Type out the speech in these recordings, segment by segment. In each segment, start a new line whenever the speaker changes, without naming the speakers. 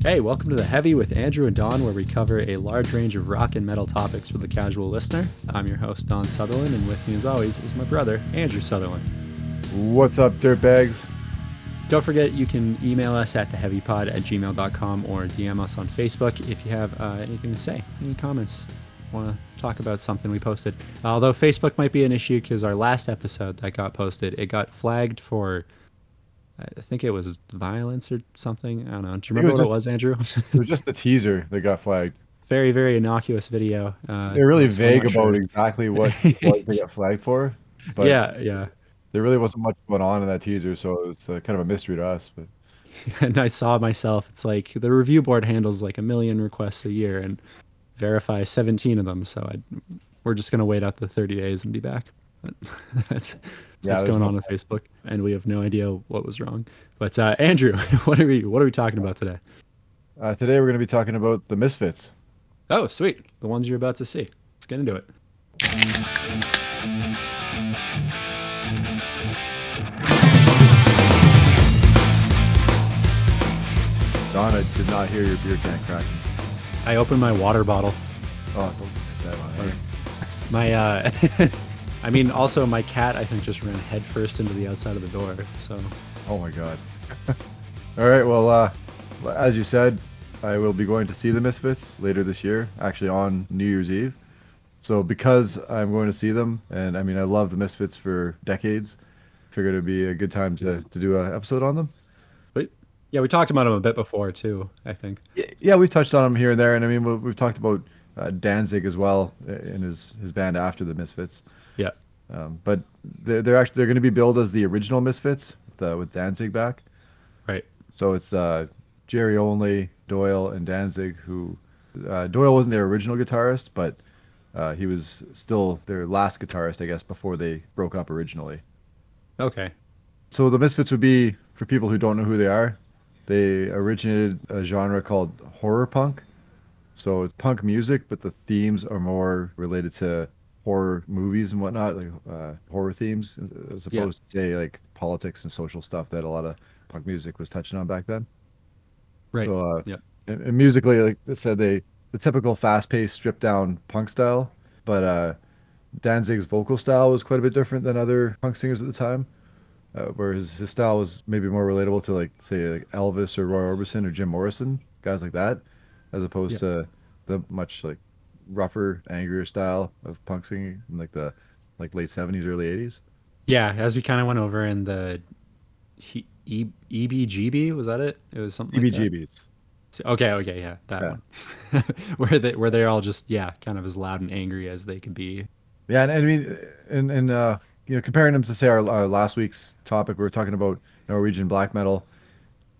Hey, welcome to The Heavy with Andrew and Don, where we cover a large range of rock and metal topics for the casual listener. I'm your host, Don Sutherland, and with me, as always, is my brother, Andrew Sutherland.
What's up, dirtbags?
Don't forget, you can email us at theheavypod at gmail.com or DM us on Facebook if you have uh, anything to say, any comments, want to talk about something we posted. Although Facebook might be an issue because our last episode that got posted, it got flagged for I think it was violence or something. I don't know. Do you remember what just, it was, Andrew?
it was just the teaser that got flagged.
Very, very innocuous video.
Uh, They're really vague about sure. exactly what was they got flagged for.
But yeah, yeah.
There really wasn't much going on in that teaser, so it was uh, kind of a mystery to us. But
and I saw myself. It's like the review board handles like a million requests a year and verify 17 of them. So I, we're just gonna wait out the 30 days and be back. that's yeah, what's going on with Facebook, and we have no idea what was wrong. But uh, Andrew, what are we what are we talking about today?
Uh, today we're going to be talking about the Misfits.
Oh, sweet! The ones you're about to see. Let's get into it.
Donna did not hear your beer can cracking.
I opened my water bottle.
Oh, don't that
on. My uh, I mean, also my cat I think just ran headfirst into the outside of the door. So.
Oh my god. All right. Well, uh, as you said, I will be going to see the Misfits later this year, actually on New Year's Eve. So because I'm going to see them, and I mean I love the Misfits for decades, figured it'd be a good time to to do an episode on them.
But yeah, we talked about them a bit before too. I think.
Yeah, we've touched on them here and there, and I mean we've talked about uh, Danzig as well in his his band after the Misfits.
Yeah.
Um, but they're, they're actually they're going to be billed as the original Misfits with, uh, with Danzig back.
Right.
So it's uh, Jerry Only, Doyle, and Danzig. Who uh, Doyle wasn't their original guitarist, but uh, he was still their last guitarist, I guess, before they broke up originally.
Okay.
So the Misfits would be for people who don't know who they are. They originated a genre called horror punk. So it's punk music, but the themes are more related to horror movies and whatnot, like uh, horror themes, as opposed yeah. to say like politics and social stuff that a lot of punk music was touching on back then.
Right.
So, uh,
yeah.
And, and, musically, like I said, they the typical fast-paced, stripped-down punk style, but uh, Danzig's vocal style was quite a bit different than other punk singers at the time. Uh, where his, his style was maybe more relatable to like say like Elvis or Roy Orbison or Jim Morrison, guys like that, as opposed yeah. to the much like rougher, angrier style of punk singing in like the like late seventies, early eighties.
Yeah, as we kind of went over in the he, e, EBGB, was that it? It was something.
EBGBs.
Like okay, okay, yeah, that yeah. one. where they where they're all just yeah, kind of as loud and angry as they could be.
Yeah, and, and I mean, and and uh, you know, comparing them to say our, our last week's topic, we were talking about Norwegian black metal.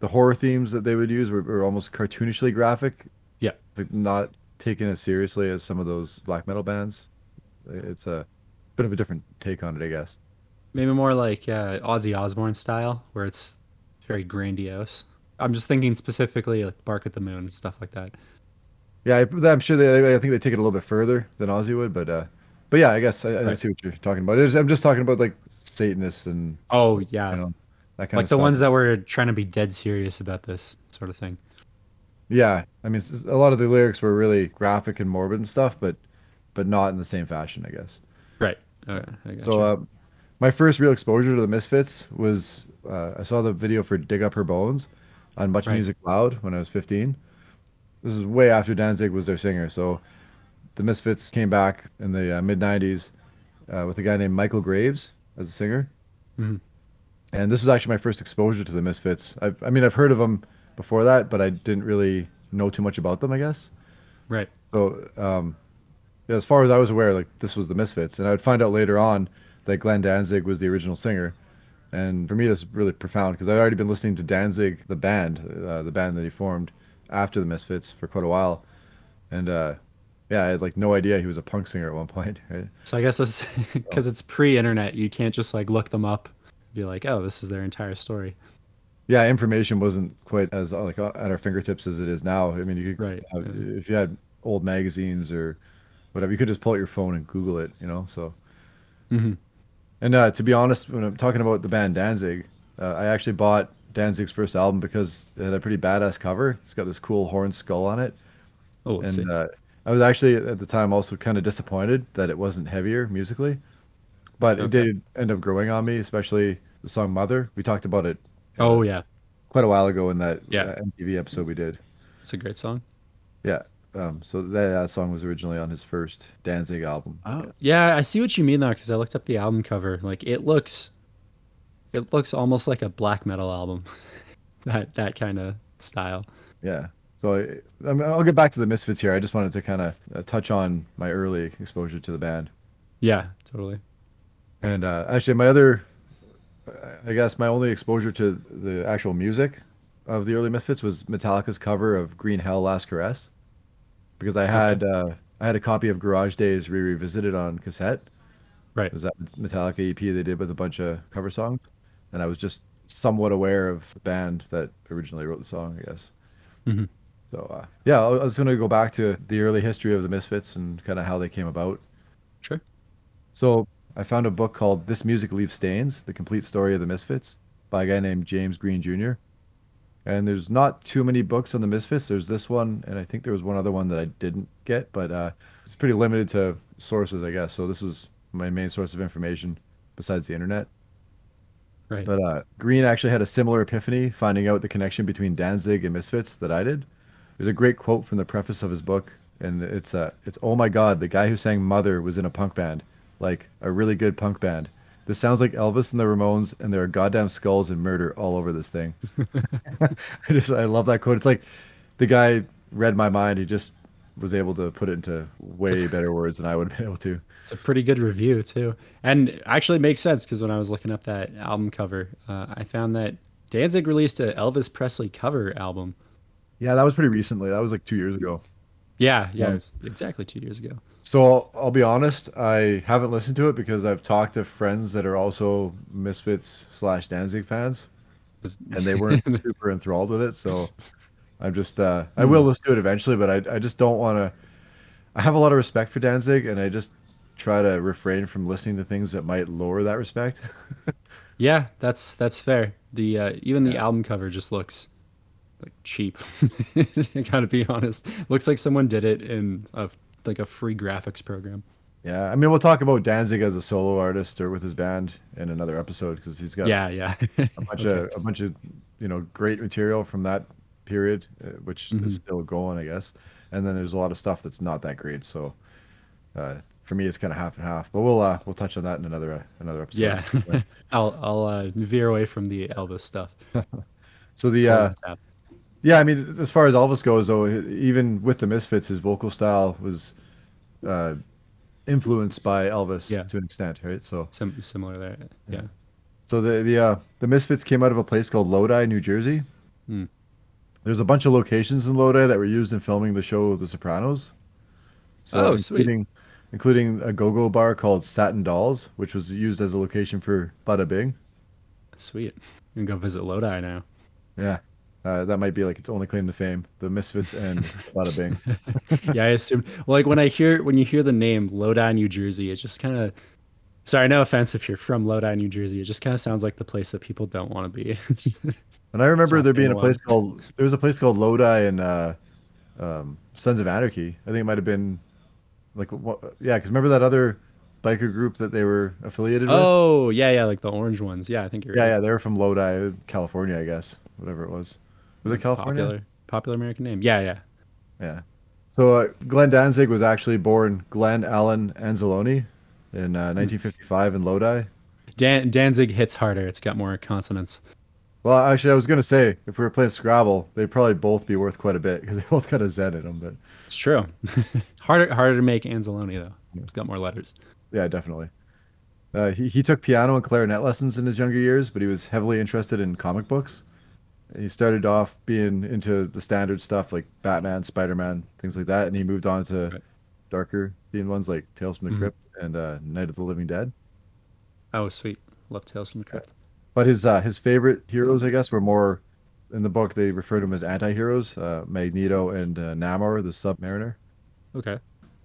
The horror themes that they would use were, were almost cartoonishly graphic.
Yeah,
like not taken as seriously as some of those black metal bands. It's a bit of a different take on it, I guess.
Maybe more like uh, Ozzy Osbourne style, where it's very grandiose. I'm just thinking specifically like Bark at the Moon and stuff like that.
Yeah, I, am sure they. I think they take it a little bit further than Ozzy would, but uh, but yeah, I guess I, right. I see what you're talking about. I'm just talking about like Satanists and
oh yeah, you know, that kind like of the stuff. ones that were trying to be dead serious about this sort of thing.
Yeah, I mean, a lot of the lyrics were really graphic and morbid and stuff, but but not in the same fashion, I guess.
Right. Okay.
so, uh, my first real exposure to the Misfits was uh, I saw the video for "Dig Up Her Bones" on Much right. Music Loud when I was 15. This is way after Danzig was their singer, so the Misfits came back in the uh, mid '90s uh, with a guy named Michael Graves as a singer. Mm-hmm. And this was actually my first exposure to the Misfits. i I mean, I've heard of them before that, but I didn't really know too much about them, I guess.
Right.
So, um, as far as I was aware, like this was the Misfits, and I would find out later on that Glenn Danzig was the original singer. And for me, that's really profound because I'd already been listening to Danzig, the band, uh, the band that he formed after the Misfits for quite a while, and uh, yeah, I had like no idea he was a punk singer at one point. Right?
So I guess that's because it's pre-internet, you can't just like look them up, be like, oh, this is their entire story
yeah, information wasn't quite as uh, like at our fingertips as it is now. I mean, you could
right.
Uh, if you had old magazines or whatever, you could just pull out your phone and Google it. You know, so.
Mm-hmm.
And uh, to be honest, when I'm talking about the band Danzig, uh, I actually bought Danzig's first album because it had a pretty badass cover. It's got this cool horn skull on it,
Oh,
and uh, I was actually at the time also kind of disappointed that it wasn't heavier musically, but it did end up growing on me, especially the song "Mother." We talked about it
oh yeah,
quite a while ago in that
Yeah.
uh, MTV episode we did.
it's a great song.
Yeah. Um, so that, that song was originally on his first Danzig album.
Oh,
guess.
yeah, I see what you mean though, because I looked up the album cover. Like it looks, it looks almost like a black metal album. that that kind of style.
Yeah. So I, I mean, I'll get back to the Misfits here. I just wanted to kind of uh, touch on my early exposure to the band.
Yeah, totally.
And uh, actually, my other, I guess, my only exposure to the actual music of the early Misfits was Metallica's cover of "Green Hell, Last Caress," because I had uh, I had a copy of Garage Days Re Revisited on cassette.
Right.
It was that Metallica EP they did with a bunch of cover songs, and I was just somewhat aware of the band that originally wrote the song, I guess.
Mhm.
So uh, yeah, I I was going to go back to the early history of the Misfits and kind of how they came about.
Sure.
So I found a book called "This Music Leaves Stains: The Complete Story of the Misfits" by a guy named James Green Jr. And there's not too many books on the Misfits. There's this one, and I think there was one other one that I didn't get, but uh, it's pretty limited to sources, I guess. So this was my main source of information besides the internet.
Right.
But uh, Green actually had a similar epiphany finding out the connection between Danzig and Misfits that I did. There's a great quote from the preface of his book, and it's uh, it's oh my god, the guy who sang Mother was in a punk band, like a really good punk band. This sounds like Elvis and the Ramones, and there are goddamn skulls and murder all over this thing. I just I love that quote. It's like the guy read my mind. He just was able to put it into way better words than I would have been able to.
It's a pretty good review too, and it actually makes sense because when I was looking up that album cover, uh, I found that Danzig released an Elvis Presley cover album.
Yeah, that was pretty recently. That was like two years ago.
Yeah, yeah,
Yeah.
it was exactly two years ago.
So I'll, I'll be honest, I haven't listened to it because I've talked to friends that are also Misfits slash Danzig fans, and they weren't super enthralled with it. So I'm just, uh, I will listen to it eventually, but I, I just don't want to. I have a lot of respect for Danzig, and I just try to refrain from listening to things that might lower that respect.
Yeah, that's that's fair. The uh, even the album cover just looks like cheap. I gotta be honest. Looks like someone did it in a like a free graphics program.
yeah, I mean, we'll talk about Danzig as a solo artist or with his band in another episode because he's got
Yeah, yeah.
a bunch of a bunch of you know great material from that period, uh, which
Mm-hmm.
is still going, I guess. And then there's a lot of stuff that's not that great. So uh, for me, it's kind of half and half. But we'll uh, we'll touch on that in another uh, another episode.
yeah. I'll I'll uh, veer away from the Elvis stuff.
So the yeah, I mean, as far as Elvis goes, though, even with the Misfits, his vocal style was uh, influenced by Elvis
Yeah.
to an extent, right? So
Sim- similar there. Yeah.
So the the uh, the Misfits came out of a place called Lodi, New Jersey.
Hmm.
There's a bunch of locations in Lodi that were used in filming the show The Sopranos. So
Oh, sweet.
including including a go-go bar called Satin Dolls, which was used as a location for Bada Bing.
Sweet. I'm gonna go visit Lodi now.
Yeah. Uh, that might be like its only claim to fame, the Misfits and Bada Bing.
yeah, I assume. Like when I hear when you hear the name Lodi, New Jersey, it just kind of. Sorry, no offense if you're from Lodi, New Jersey. It just kind of sounds like the place that people don't want to be.
And I remember there being a place called there was a place called Lodi and uh, um, Sons of Anarchy. I think it might have been like what, yeah, because remember that other biker group that they were affiliated with?
oh, yeah, yeah, like the orange ones. Yeah, I think you're
Yeah,
right.
yeah, they were from Lodi, California, I guess. Whatever it was. Was it California?
Popular, popular American name. Yeah, yeah.
Yeah. So uh, Glenn Danzig was actually born Glenn Allen Anzalone in uh, 1955 in Lodi.
Dan- Danzig hits harder. It's got more consonants.
Well, actually, I was gonna say if we were playing Scrabble, they'd probably both be worth quite a bit because they both got a Z in them. But
It's true. harder, harder to make Anzalone though. It's got more letters.
yeah, definitely. Uh, he he took piano and clarinet lessons in his younger years, but he was heavily interested in comic books. He started off being into the standard stuff like Batman, Spider Man, things like that, and he moved on to
Right.
darker themed ones like Tales from the
Mhm.
Crypt and uh, Night of the Living Dead.
Oh, sweet. Love Tales from the Crypt.
But his uh, his favorite heroes, I guess, were more in the book. They refer to him as anti-heroes, uh, Magneto and uh, Namor, the Submariner.
Okay.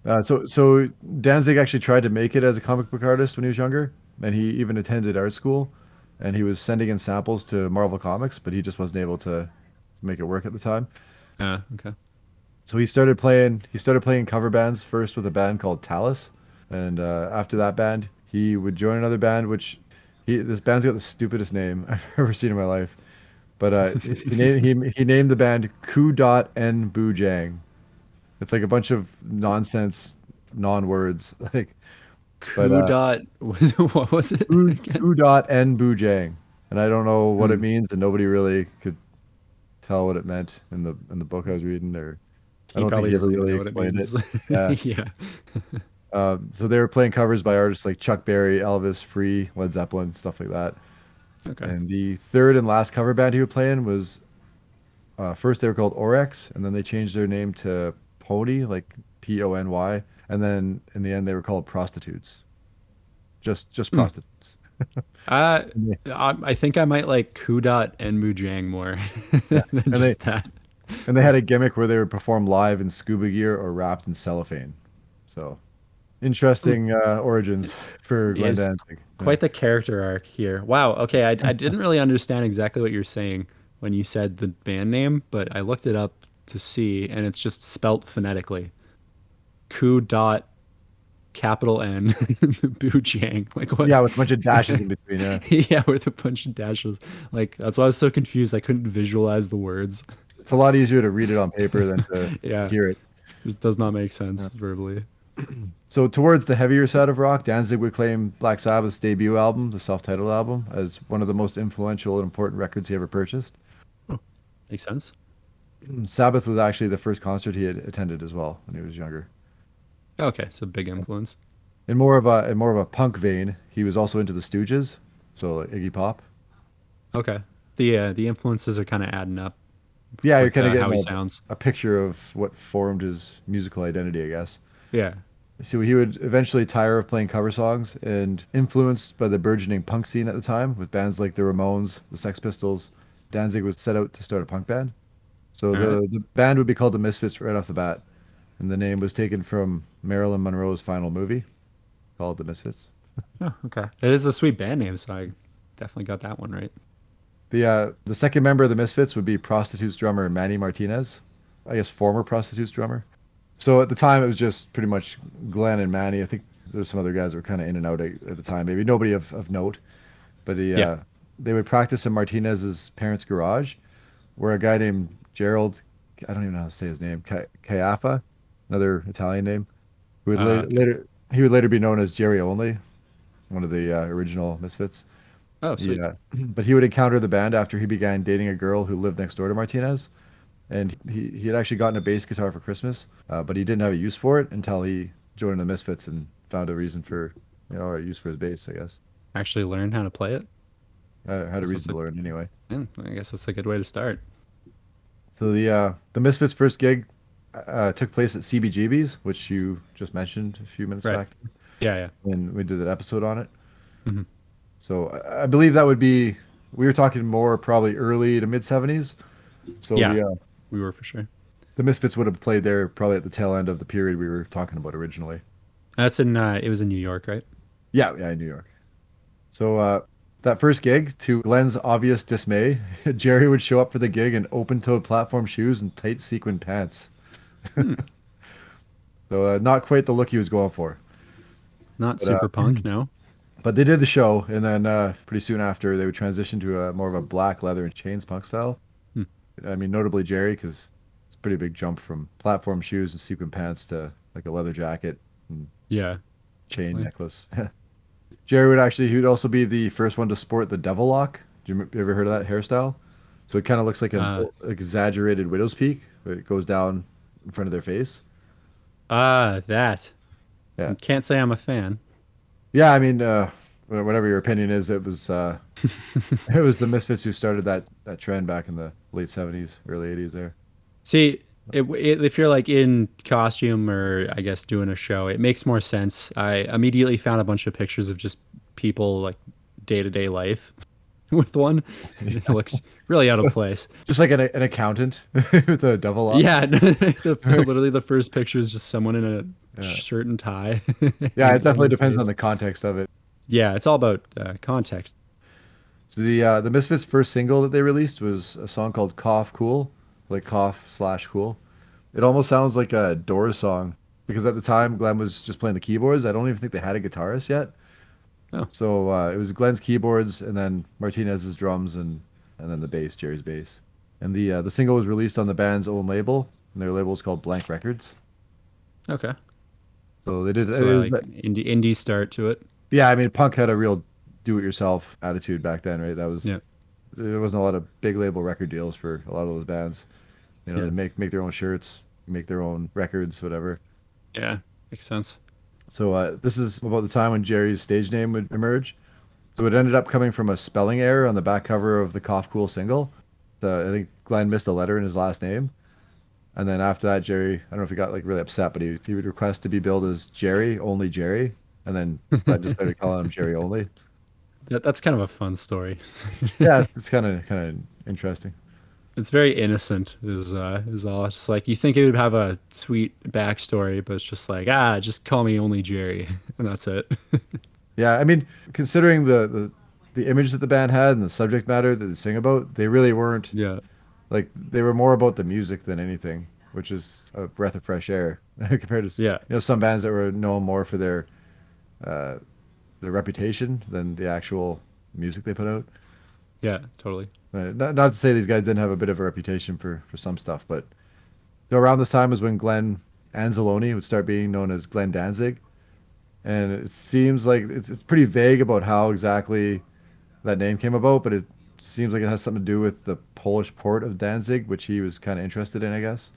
Uh, so so Danzig actually tried to make it as a comic book artist when he was younger, and he even attended art school. And he was sending in samples to Marvel Comics, but he just wasn't able to make it work at the time.
Uh, okay.
So he started playing. He started playing cover bands first with a band called Talus, and uh, after that band, he would join another band. Which he this band's got the stupidest name I've ever seen in my life. But uh, he, named, he he named the band Ku Dot N Bujang. It's like a bunch of nonsense, non words. Like
Ku uh, dot what was it?
Ku, Ku dot N Bujang, and I don't know what mm. it hmm. means, and nobody really could tell what it meant in the in the book I was reading, or
I don't think he ever really explained it.
it. Yeah. yeah. Um, so they were playing covers by artists like Chuck Berry, Elvis, Free, Led Zeppelin, stuff like that. Okay. And the third and last cover band he would play in was uh, first they were called Orex, and then they changed their name to Pony, like P O N Y, and then in the end they were called Prostitutes. Just just mm. prostitutes.
uh, I think I might like Kudot and Mujang more yeah. than and just
they,
that.
And they had a gimmick where they would perform live in scuba gear or wrapped in cellophane. So interesting uh, origins for Glenn Danzig.
Quite the character arc here. Wow. Okay, I, I didn't really understand exactly what you're saying when you said the band name, but I looked it up to see, and it's just spelt phonetically. Ku dot capital N Bujang. Like what?
Yeah, with a bunch of dashes in between. Yeah.
yeah, with a bunch of dashes. Like that's why I was so confused. I couldn't visualize the words.
It's a lot easier to read it on paper than to yeah. hear it.
This does not make sense yeah. verbally.
So towards the heavier side of rock, Danzig would claim Black Sabbath's debut album, the self-titled album, as one of the most influential and important records he ever purchased.
Oh, makes sense.
Sabbath was actually the first concert he had attended as well when he was younger.
Okay, so big influence.
In more of a in more of a punk vein, he was also into the Stooges, so like Iggy Pop.
Okay, the uh, the influences are kind of adding up.
Yeah, you're kind of uh, getting
how he
a,
sounds.
a picture of what formed his musical identity, I guess.
Yeah,
so he would eventually tire of playing cover songs and influenced by the burgeoning punk scene at the time with bands like the Ramones, the Sex Pistols, Danzig would set out to start a punk band. So the, the band would be called the Misfits right off the bat. And the name was taken from Marilyn Monroe's final movie called The Misfits.
Oh, okay. It is a sweet band name, so I definitely got that one right.
The uh, the second member of the Misfits would be Prostitutes drummer Manny Martinez. I guess former Prostitutes drummer. So at the time, it was just pretty much Glenn and Manny. I think there's some other guys that were kind of in and out at, at, the time. Maybe nobody of, of note, but the, yeah. uh, they would practice in Martinez's parents' garage, where a guy named Gerald, I don't even know how to say his name, Caiafa, another Italian name, who would uh, later, later, he would later be known as Jerry Only, one of the uh, original Misfits.
Oh, sweet.
Yeah, but he would encounter the band after he began dating a girl who lived next door to Martinez and he, he had actually gotten a bass guitar for Christmas, uh, but he didn't have a use for it until he joined the Misfits and found a reason for you know a use for his bass, I guess.
Actually, learn how to play it.
Uh, had a reason to learn anyway.
Yeah, I guess that's a good way to start.
So the uh, the Misfits' first gig uh, took place at CBGB's, which you just mentioned a few minutes
right.
back.
Yeah, yeah.
And we did an episode on it. Mm-hmm. So I believe that would be we were talking more probably early to mid '70s. So
yeah. The, uh, we were for sure.
The Misfits would have played there probably at the tail end of the period we were talking about originally.
That's in uh, it was in New York, right?
Yeah, yeah, in New York. So uh, that first gig, to Glenn's obvious dismay, Jerry would show up for the gig in open-toed platform shoes and tight sequin pants. Hmm. so uh, not quite the look he was going for.
Not but, uh, super punk, no.
But they did the show, and then uh, pretty soon after, they would transition to a more of a black leather and chains punk style. I mean, notably Jerry, because it's a pretty big jump from platform shoes and sequin pants to like a leather jacket and
yeah,
chain definitely. necklace. Jerry would actually he would also be the first one to sport the devil lock. Do you, you ever heard of that hairstyle? So it kind of looks like an uh, exaggerated widow's peak, but it goes down in front of their face.
Ah, uh, that. Yeah. Can't say I'm a fan.
Yeah, I mean, uh, whatever your opinion is, it was uh, it was the Misfits who started that that trend back in the late seventies, early eighties. There.
See, it, it, if you're like in costume or I guess doing a show, it makes more sense. I immediately found a bunch of pictures of just people like day to day life with one. It looks really out of place.
Just like an, an accountant with a devil
lock. Yeah, the, literally the first picture is just someone in a yeah. shirt and tie.
yeah, it definitely depends on the context of it.
Yeah, it's all about uh, context.
So the uh, the Misfits' first single that they released was a song called "Cough Cool," like cough slash cool. It almost sounds like a Doors song because at the time Glenn was just playing the keyboards. I don't even think they had a guitarist yet.
Oh.
So uh, it was Glenn's keyboards and then Martinez's drums and and then the bass, Jerry's bass. And the uh, the single was released on the band's own label, and their label is called Blank Records.
Okay.
So they did.
So
it was,
like indie indie start to it.
yeah, I mean, punk had a real do-it-yourself attitude back then, right? That was
Yeah.
there wasn't a lot of big label record deals for a lot of those bands. You know,
Yeah.
they make make their own shirts, make their own records, whatever.
Yeah, makes sense.
So uh, this is about the time when Jerry's stage name would emerge. So it ended up coming from a spelling error on the back cover of the Cough Cool single. So I think Glenn missed a letter in his last name. And then after that, Jerry, I don't know if he got like really upset, but he, he would request to be billed as Jerry, only Jerry. And then I just started calling him Jerry only.
That, that's kind of a fun story.
Yeah, it's, it's kind of kind of interesting.
It's very innocent. Is uh is all. It's like you think it would have a sweet backstory, but it's just like ah, just call me only Jerry, and that's it.
Yeah, I mean, considering the, the the image that the band had and the subject matter that they sing about, they really weren't
yeah.
like they were more about the music than anything, which is a breath of fresh air compared to
Yeah.
you know some bands that were known more for their uh, their reputation than the actual music they put out.
Yeah. Totally.
Uh, not, not to say these guys didn't have a bit of a reputation for for some stuff, but so around this time is when Glenn Anzalone would start being known as Glenn Danzig, and it seems like it's, it's pretty vague about how exactly that name came about, but it seems like it has something to do with the Polish port of Danzig, which he was kind of interested in, I guess.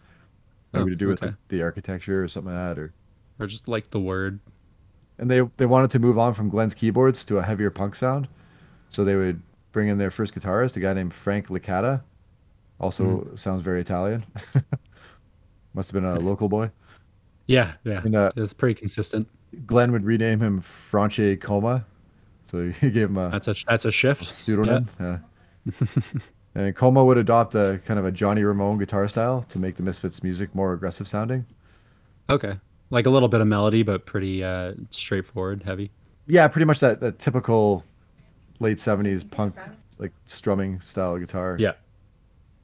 Maybe
Oh,
to do with
okay.
like, the architecture or something like that, or
Or just like the word.
and they they wanted to move on from Glenn's keyboards to a heavier punk sound, so they would bring in their first guitarist, a guy named Frank Licata. Also
Mm-hmm.
sounds very Italian. Must have been a local boy.
Yeah. Yeah.
And, uh,
it's pretty consistent.
Glenn would rename him Franche Coma, so he gave him a
That's a that's a shift.
pseudonym. Yeah. and Coma would adopt a kind of a Johnny Ramone guitar style to make the Misfits music more aggressive sounding.
Okay. Like a little bit of melody, but pretty uh straightforward, heavy.
Yeah, pretty much that, that typical late '70s punk like strumming style guitar.
Yeah.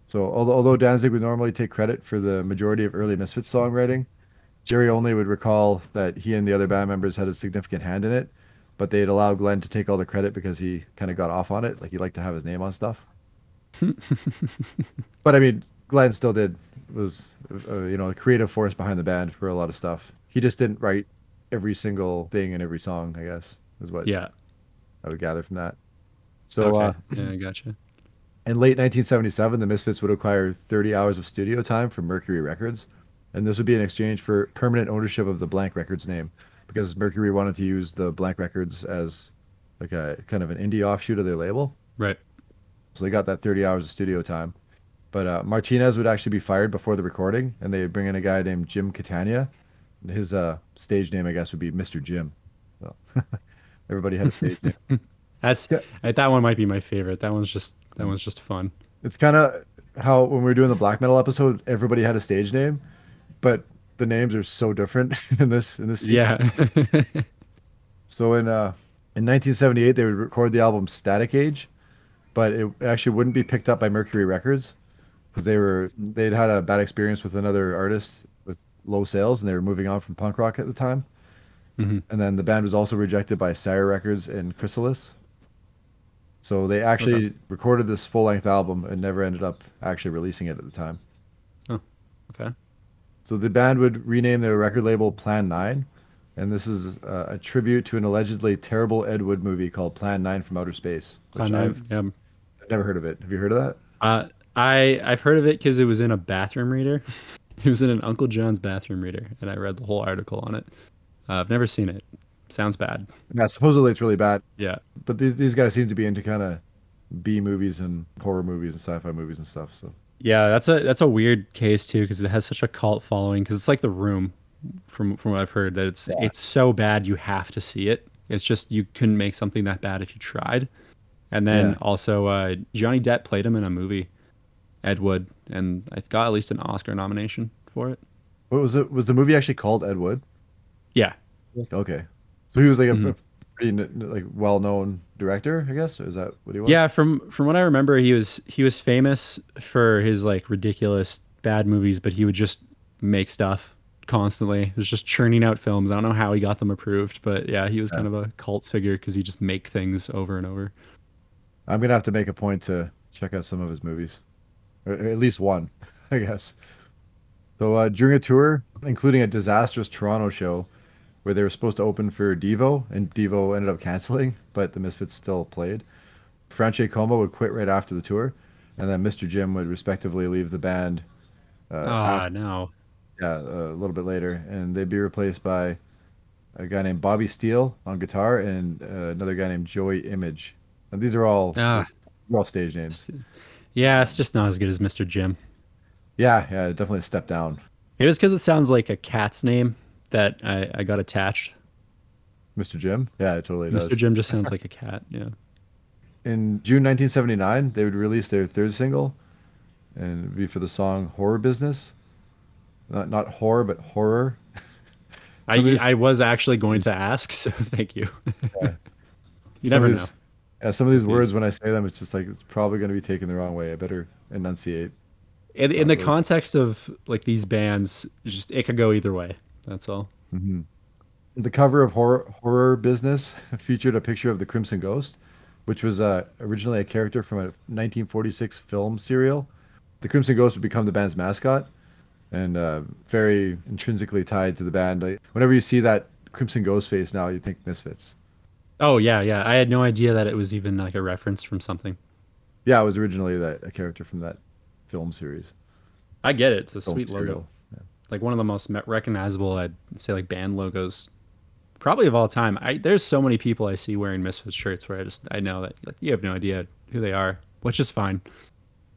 So although, although Danzig would normally take credit for the majority of early Misfits songwriting, Jerry only would recall that he and the other band members had a significant hand in it, but they'd allow Glenn to take all the credit because he kind of got off on it. Like he liked to have his name on stuff. but I mean, Glenn still did was uh, you know a creative force behind the band for a lot of stuff. He just didn't write every single thing in every song. I guess is what
Yeah.
I would gather from that. So
okay.
uh,
yeah, I gotcha.
in late 1977, the Misfits would acquire 30 hours of studio time from Mercury Records, and this would be in exchange for permanent ownership of the Blank Records name, because Mercury wanted to use the Blank Records as like a kind of an indie offshoot of their label.
Right.
So they got that 30 hours of studio time. But uh, Martinez would actually be fired before the recording, and they bring in a guy named Jim Catania. His uh, stage name, I guess, would be Mr. Jim. So everybody had a stage name.
That's
Yeah.
uh, that one might be my favorite. That one's just that one's just fun.
It's kind of how when we were doing the black metal episode, everybody had a stage name, but the names are so different in this in this.
Yeah.
So in uh in 1978, they would record the album Static Age, but it actually wouldn't be picked up by Mercury Records because they were they'd had a bad experience with another artist with low sales, and they were moving on from punk rock at the time.
Mhm.
And then the band was also rejected by Sire Records and Chrysalis. So they actually
Okay.
recorded this full length album and never ended up actually releasing it at the time.
Oh, okay.
So the band would rename their record label Plan 9, and this is uh, a tribute to an allegedly terrible Ed Wood movie called Plan 9 from Outer Space,
Plan
I've,
nine,
I've never heard of it. Have you heard of that?
Uh, I I've heard of it because it was in a bathroom reader. it was in an Uncle John's bathroom reader, and I read the whole article on it. Uh, I've never seen it. Sounds bad.
Yeah, supposedly it's really bad,
Yeah.
but these, these guys seem to be into kind of B movies and horror movies and sci-fi movies and stuff. So
Yeah, that's a that's a weird case too because it has such a cult following. Because it's like The Room, from from what I've heard, that it's it's so bad you have to see it. It's just you couldn't make something that bad if you tried. And then
Yeah.
also uh, Johnny Depp played him in a movie, Ed Wood, and I got at least an Oscar nomination for it.
what was it? Was the movie actually called Ed Wood?
Yeah,
Okay, so he was like a,
Mhm.
a pretty like well-known director, I guess. Is that what he was?
Yeah, from from what I remember, he was he was famous for his like ridiculous bad movies, but he would just make stuff constantly. He was just churning out films. I don't know how he got them approved, but yeah, he was yeah. kind of a cult figure because he just make things over and over.
I'm gonna have to make a point to check out some of his movies, or at least one, I guess. So uh, during a tour, including a disastrous Toronto show, where they were supposed to open for Devo, and Devo ended up canceling, but the Misfits still played. Franche Coma would quit right after the tour, and then Mr. Jim would respectively leave the band.
Uh, ah, no.
Yeah, a little bit later, and they'd be replaced by a guy named Bobby Steele on guitar and uh, another guy named Joey Image. And these are all ah. all stage names.
Yeah, it's just not as good as Mr. Jim.
Yeah, yeah, definitely a step down.
It was because it sounds like a cat's name that I, I got attached.
Mr. Jim? Yeah, it totally does.
Mr. Jim just sounds like a cat. Yeah.
In June 1979, they would release their third single, and it'd be for the song "Horror Business." Not not horror, but horror.
I I was actually going to ask, so thank you. Yeah. you never know.
Yeah, some of these words when I say them, it's just like it's probably going to be taken the wrong way. I better enunciate.
In, in the context of like these bands, just it could go either way. That's all.
Mm-hmm. The cover of horror horror business featured a picture of the Crimson Ghost, which was uh, originally a character from a 1946 film serial. The Crimson Ghost would become the band's mascot, and uh, very intrinsically tied to the band. Like, whenever you see that Crimson Ghost face now, you think Misfits.
Oh yeah, yeah. I had no idea that it was even like a reference from something.
Yeah, it was originally that a character from that film series.
I get it. It's a film sweet serial. logo like one of the most recognizable, I'd say, like band logos, probably of all time. I there's so many people I see wearing Misfits shirts where I just I know that like you have no idea who they are, which is fine.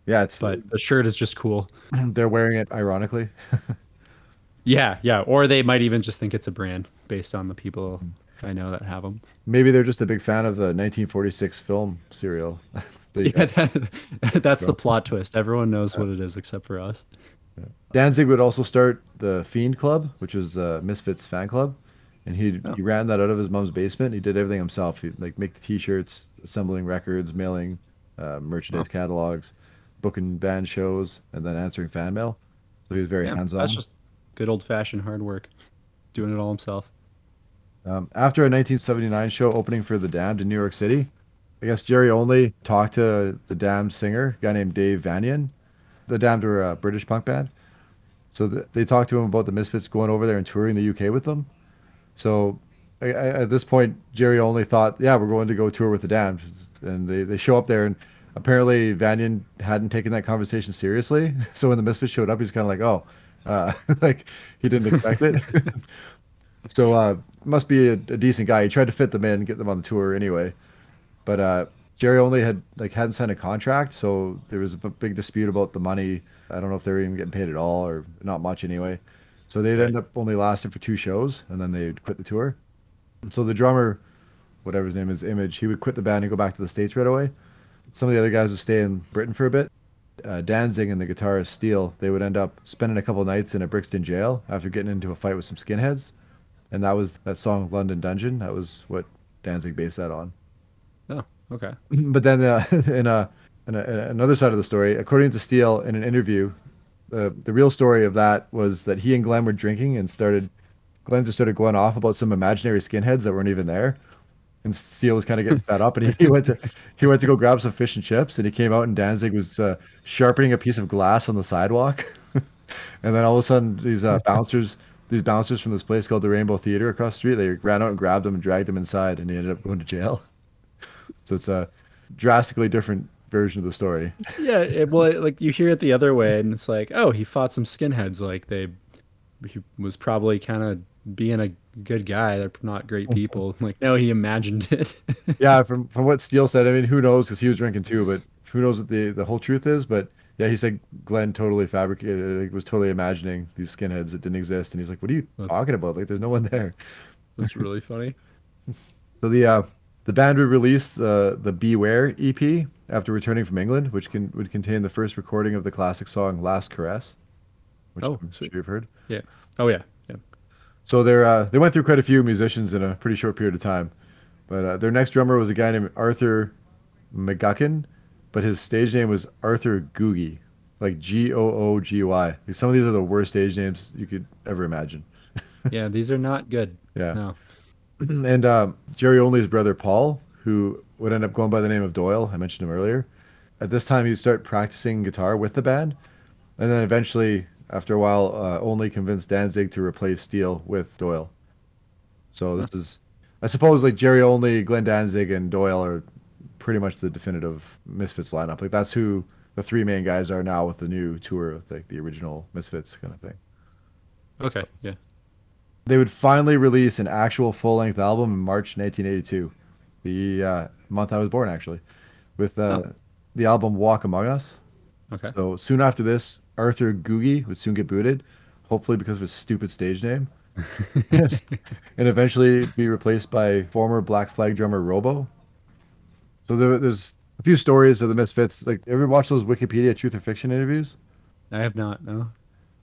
Yeah, it's
but the shirt is just cool.
They're wearing it ironically.
yeah, yeah, or they might even just think it's a brand based on the people I know that have them.
Maybe they're just a big fan of the 1946 film serial.
yeah, that, that's the plot twist. Everyone knows what it is except for us.
Danzig would also start the Fiend Club, which was uh, Misfits fan club, and he oh. he ran that out of his mom's basement. He did everything himself. He like make the T-shirts, assembling records, mailing uh, merchandise oh. catalogs, booking band shows, and then answering fan mail. So he was very yeah, hands-on.
That's just good old-fashioned hard work, doing it all himself.
Um, after a 1979 show opening for the Damned in New York City, I guess Jerry only talked to the Damned singer, a guy named Dave Vanian, the Damned were a British punk band. So the, they talked to him about the Misfits going over there and touring the UK with them. So I, I, at this point, Jerry only thought, yeah, we're going to go tour with the Damned. And they, they show up there, and apparently Vanian hadn't taken that conversation seriously. So when the Misfits showed up, he's kind of like, oh, uh, like he didn't expect it. so uh, must be a, a, decent guy. He tried to fit them in, get them on the tour anyway. But uh, Jerry only had like hadn't signed a contract, so there was a big dispute about the money. I don't know if they were even getting paid at all or not much anyway. So they'd end up only lasting for two shows, and then they'd quit the tour. So the drummer, whatever his name is, Image, he would quit the band and go back to the states right away. Some of the other guys would stay in Britain for a bit. Uh, Danzig and the guitarist Steele, they would end up spending a couple nights in a Brixton jail after getting into a fight with some skinheads, and that was that song "London Dungeon." That was what Danzig based that on.
Okay.
But then uh, in, a, in, a, in another side of the story, according to Steele in an interview, the the real story of that was that he and Glenn were drinking and started. Glenn just started going off about some imaginary skinheads that weren't even there, and Steele was kind of getting fed up, and he, he, went to he went to go grab some fish and chips, and he came out and Danzig was uh, sharpening a piece of glass on the sidewalk, and then all of a sudden these uh, bouncers. These bouncers from this place called the Rainbow Theater across the street, they ran out and grabbed him and dragged him inside, and he ended up going to jail. So it's a drastically different version of the story.
Yeah, it, well, like you hear it the other way, and it's like, oh, he fought some skinheads. Like they, he was probably kind of being a good guy. They're not great people. Like no, he imagined it.
yeah, from from what Steele said, I mean, who knows? Because he was drinking too, but who knows what the the whole truth is? But yeah, he said Glenn totally fabricated. Like, was totally imagining these skinheads that didn't exist, and he's like, "What are you that's, talking about? Like, there's no one there."
That's really funny.
so the uh, the band would release uh, the Beware EP after returning from England, which can, would contain the first recording of the classic song "Last Caress," which oh, I'm sure you've heard.
Yeah. Oh yeah. Yeah.
So they uh, they went through quite a few musicians in a pretty short period of time. But uh, their next drummer was a guy named Arthur McGuckin, but his stage name was Arthur Googy, like G O O G Y. Some of these are the worst stage names you could ever imagine.
yeah, these are not good.
Yeah.
No.
and uh, Jerry Only's brother Paul, who would end up going by the name of Doyle, I mentioned him earlier. At this time, he'd start practicing guitar with the band, and then eventually, after a while, uh, Only convinced Danzig to replace Steele with Doyle. So this is, I suppose, like Jerry Only, Glenn Danzig, and Doyle are pretty much the definitive Misfits lineup. Like that's who the three main guys are now with the new tour, with like the original Misfits kind of thing.
Okay. Yeah.
They would finally release an actual full length album in March 1982, the uh, month I was born, actually, with uh,
Oh.
the album Walk Among Us.
Okay.
So soon after this, Arthur Googy would soon get booted, hopefully because of his stupid stage name, and eventually be replaced by former Black Flag drummer Robo. So there, there's a few stories of the Misfits. Like, ever watch those Wikipedia Truth or Fiction interviews?
I have not. No.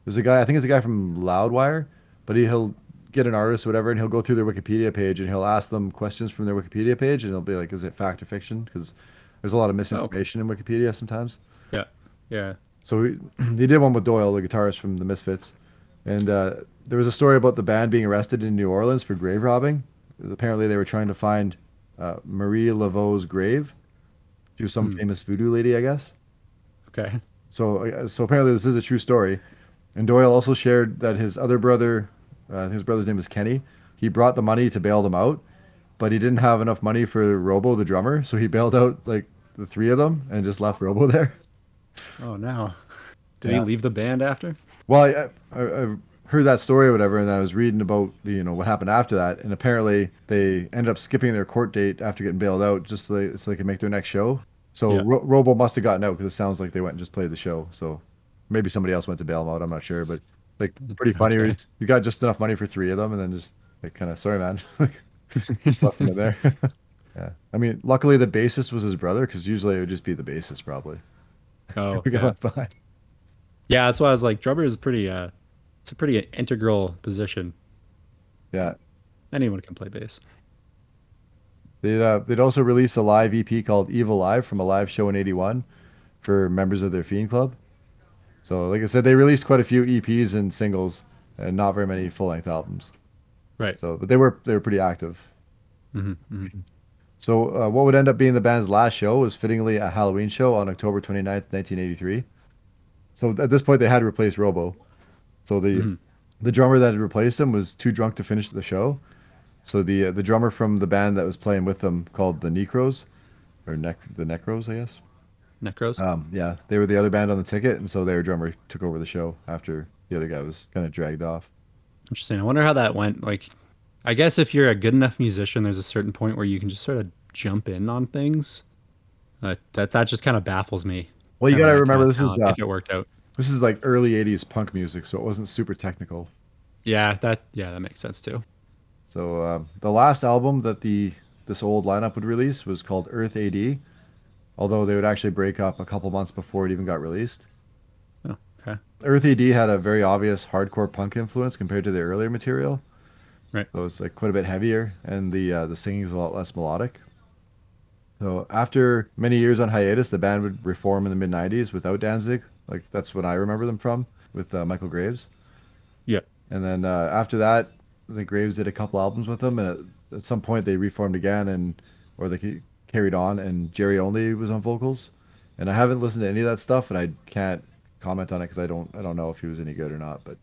There's a guy, I think it's a guy from Loudwire, but he, he'll get an artist or whatever, and he'll go through their Wikipedia page and he'll ask them questions from their Wikipedia page, and he'll be like, "Is it fact or fiction?" Because there's a lot of misinformation in Wikipedia sometimes.
Yeah. Yeah.
So he, he did one with Doyle, the guitarist from the Misfits, and uh, there was a story about the band being arrested in New Orleans for grave robbing. Apparently, they were trying to find uh, Marie Laveau's grave. She was some
Hmm.
famous voodoo lady, I guess.
Okay.
So, uh, so apparently this is a true story. And Doyle also shared that his other brother, uh, his brother's name is Kenny, he brought the money to bail them out, but he didn't have enough money for Robo, the drummer, so he bailed out like the three of them and just left Robo there.
Oh no. Did
Yeah.
he leave the band after?
Well, I, I, I heard that story or whatever, and I was reading about the, you know what happened after that, and apparently they ended up skipping their court date after getting bailed out, just so they, so they could make their next show. So
Yeah.
Ro- Robo must have gotten out because it sounds like they went and just played the show. So maybe somebody else went to bail him out. I'm not sure, but like pretty funny.
Okay.
got just enough money for three of them, and then just like kind of sorry, man, left him there. yeah, I mean, luckily the bassist was his brother because usually it would just be the bassist probably.
Oh.
We got
yeah.
behind.
yeah, that's why I was like, drummer is pretty. Uh, it's a pretty integral position.
Yeah,
Anyone can play bass.
They'd, uh, they'd also release a live EP called Evil Live from a live show in 81 for members of their Fiend Club. So, like I said, they released quite a few EPs and singles and not very many full length albums.
Right.
So, but they were they were pretty active.
hmm hmm
So, uh, what would end up being the band's last show was fittingly a Halloween show on October 29th, 1983. So, at this point, they had to replace Robo. So, the
Mhm.
the drummer that had replaced him was too drunk to finish the show. So, the uh, the drummer from the band that was playing with them called the Necros, or Nec the Necros, I guess.
Necros.
Um, yeah, they were the other band on the ticket, and so their drummer took over the show after the other guy was kind of dragged off.
Interesting. I wonder how that went. Like, I guess if you're a good enough musician, there's a certain point where you can just sort of jump in on things. Uh, that that just kind of baffles me.
Well, you gotta remember this is uh,
if it worked out.
this is like early '80s punk music, so it wasn't super technical.
Yeah, that yeah, that makes sense too.
So um, the last album that the this old lineup would release was called Earth AD, although they would actually break up a couple months before it even got released.
Oh, okay.
Earth AD had a very obvious hardcore punk influence compared to the earlier material.
Right.
So it's like quite a bit heavier, and the uh, the singing is a lot less melodic. So after many years on hiatus, the band would reform in the mid '90s without Danzig. Like that's what I remember them from with uh, Michael Graves.
Yeah.
And then uh, after that, the Graves did a couple albums with them, and at, at some point they reformed again, and or they carried on, and Jerry Only was on vocals. And I haven't listened to any of that stuff, and I can't comment on it because I don't I don't know if he was any good or not. But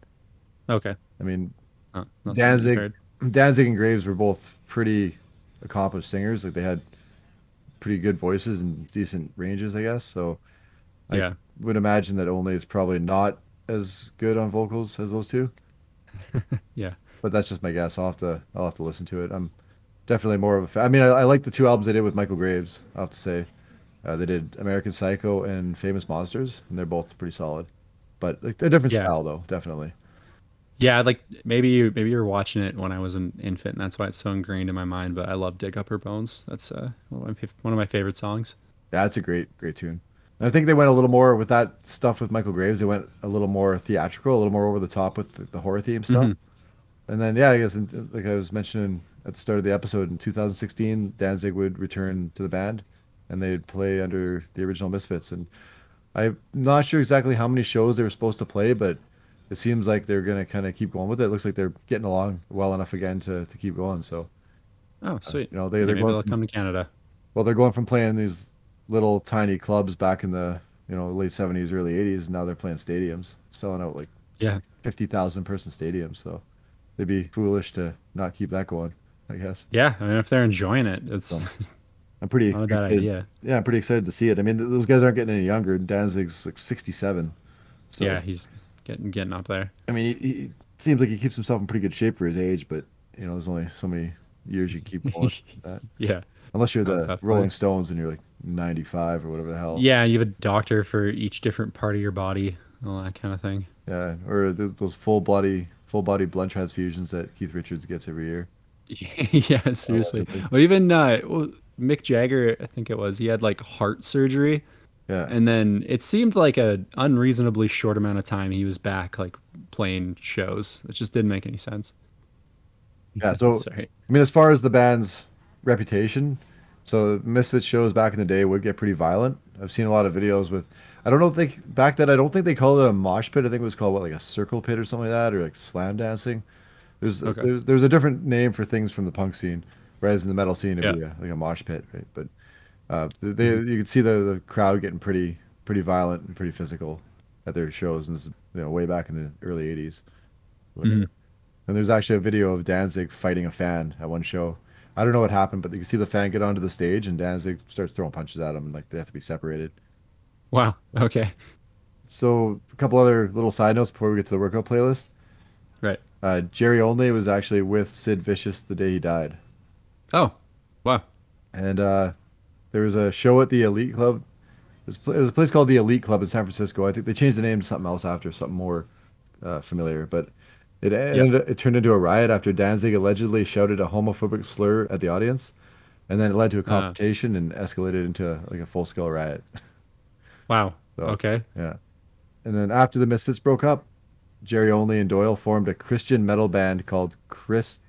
Okay.
I mean,
Oh,
Danzig. Danzig and Graves were both pretty accomplished singers. Like they had pretty good voices and decent ranges, I guess. So I
Yeah.
would imagine that Only is probably not as good on vocals as those two.
Yeah.
But that's just my guess. I'll have to I'll have to listen to it. I'm definitely more of a fan. I mean, I, I like the two albums they did with Michael Graves. I have to say, uh, they did American Psycho and Famous Monsters, and they're both pretty solid. But like a different
Yeah.
style, though, definitely.
Yeah, like maybe you maybe you were watching it when I was an infant, and that's why it's so ingrained in my mind. But I love "Dig Up Her Bones." That's uh, one, of my, one of my favorite songs.
Yeah, it's a great, great tune. And I think they went a little more with that stuff with Michael Graves. They went a little more theatrical, a little more over the top with the, the horror theme stuff.
Mhm.
and then yeah, I guess like I was mentioning at the start of the episode in 2016, Danzig would return to the band, and they'd play under the original Misfits. And I'm not sure exactly how many shows they were supposed to play, but it seems like they're gonna kind of keep going with it. It looks like they're getting along well enough again to to keep going. So
Oh, sweet.
you know, they they're
maybe
going
they'll come to Canada.
well, they're going from playing these little tiny clubs back in the you know late 70s, early 80s. and Now they're playing stadiums, selling out like
Yeah.
50,000 person stadiums. So they'd be foolish to not keep that going. I guess.
Yeah. I mean, if they're enjoying it, it's
So- I'm pretty
Not a bad
excited-
idea.
Yeah, I'm pretty excited to see it. I mean, those guys aren't getting any younger. Danzig's like 67. So
yeah, he's getting getting up there.
I mean, he, he seems like he keeps himself in pretty good shape for his age, but you know, there's only so many years you keep going. that.
Yeah.
Unless you're the. Rolling Stones and you're like 95 or whatever the hell.
Yeah, you have a doctor for each different part of your body, and all that kind of thing.
Yeah, or th- those full body full body blood transfusions that Keith Richards gets every year.
yeah, seriously. Well, even uh, well, Mick Jagger, I think it was, he had like heart surgery,
Yeah.
and then it seemed like a unreasonably short amount of time he was back, like playing shows. It just didn't make any sense.
yeah, so
Sorry.
I mean, as far as the band's reputation, so Misfits shows back in the day would get pretty violent. I've seen a lot of videos with, I don't know if they back then. I don't think they called it a mosh pit. I think it was called what, like a circle pit or something like that, or like slam dancing. There's
Okay.
there's, there's a different name for things from the punk scene, whereas in the metal scene it'd be a, like a mosh pit, right? But uh, they you could see the, the crowd getting pretty pretty violent and pretty physical at their shows, and this is you know way back in the early '80s.
Mhm.
And there's actually a video of Danzig fighting a fan at one show. I don't know what happened, but you can see the fan get onto the stage and Danzig starts throwing punches at him, and like they have to be separated.
Wow. Okay.
So a couple other little side notes before we get to the workout playlist.
Right.
Uh, Jerry Only was actually with Sid Vicious the day he died,
Oh. Wow.
and uh, there was a show at the Elite Club. It was, it was a place called the Elite Club in San Francisco. I think they changed the name to something else after, something more uh, familiar. But it ended, it turned into a riot after Danzig allegedly shouted a homophobic slur at the audience, and then it led to a
Ah.
confrontation and escalated into like a full scale riot.
Wow.
So-
Okay.
Yeah. And then after the Misfits broke up, Jerry Only and Doyle formed a Christian metal band called Chris.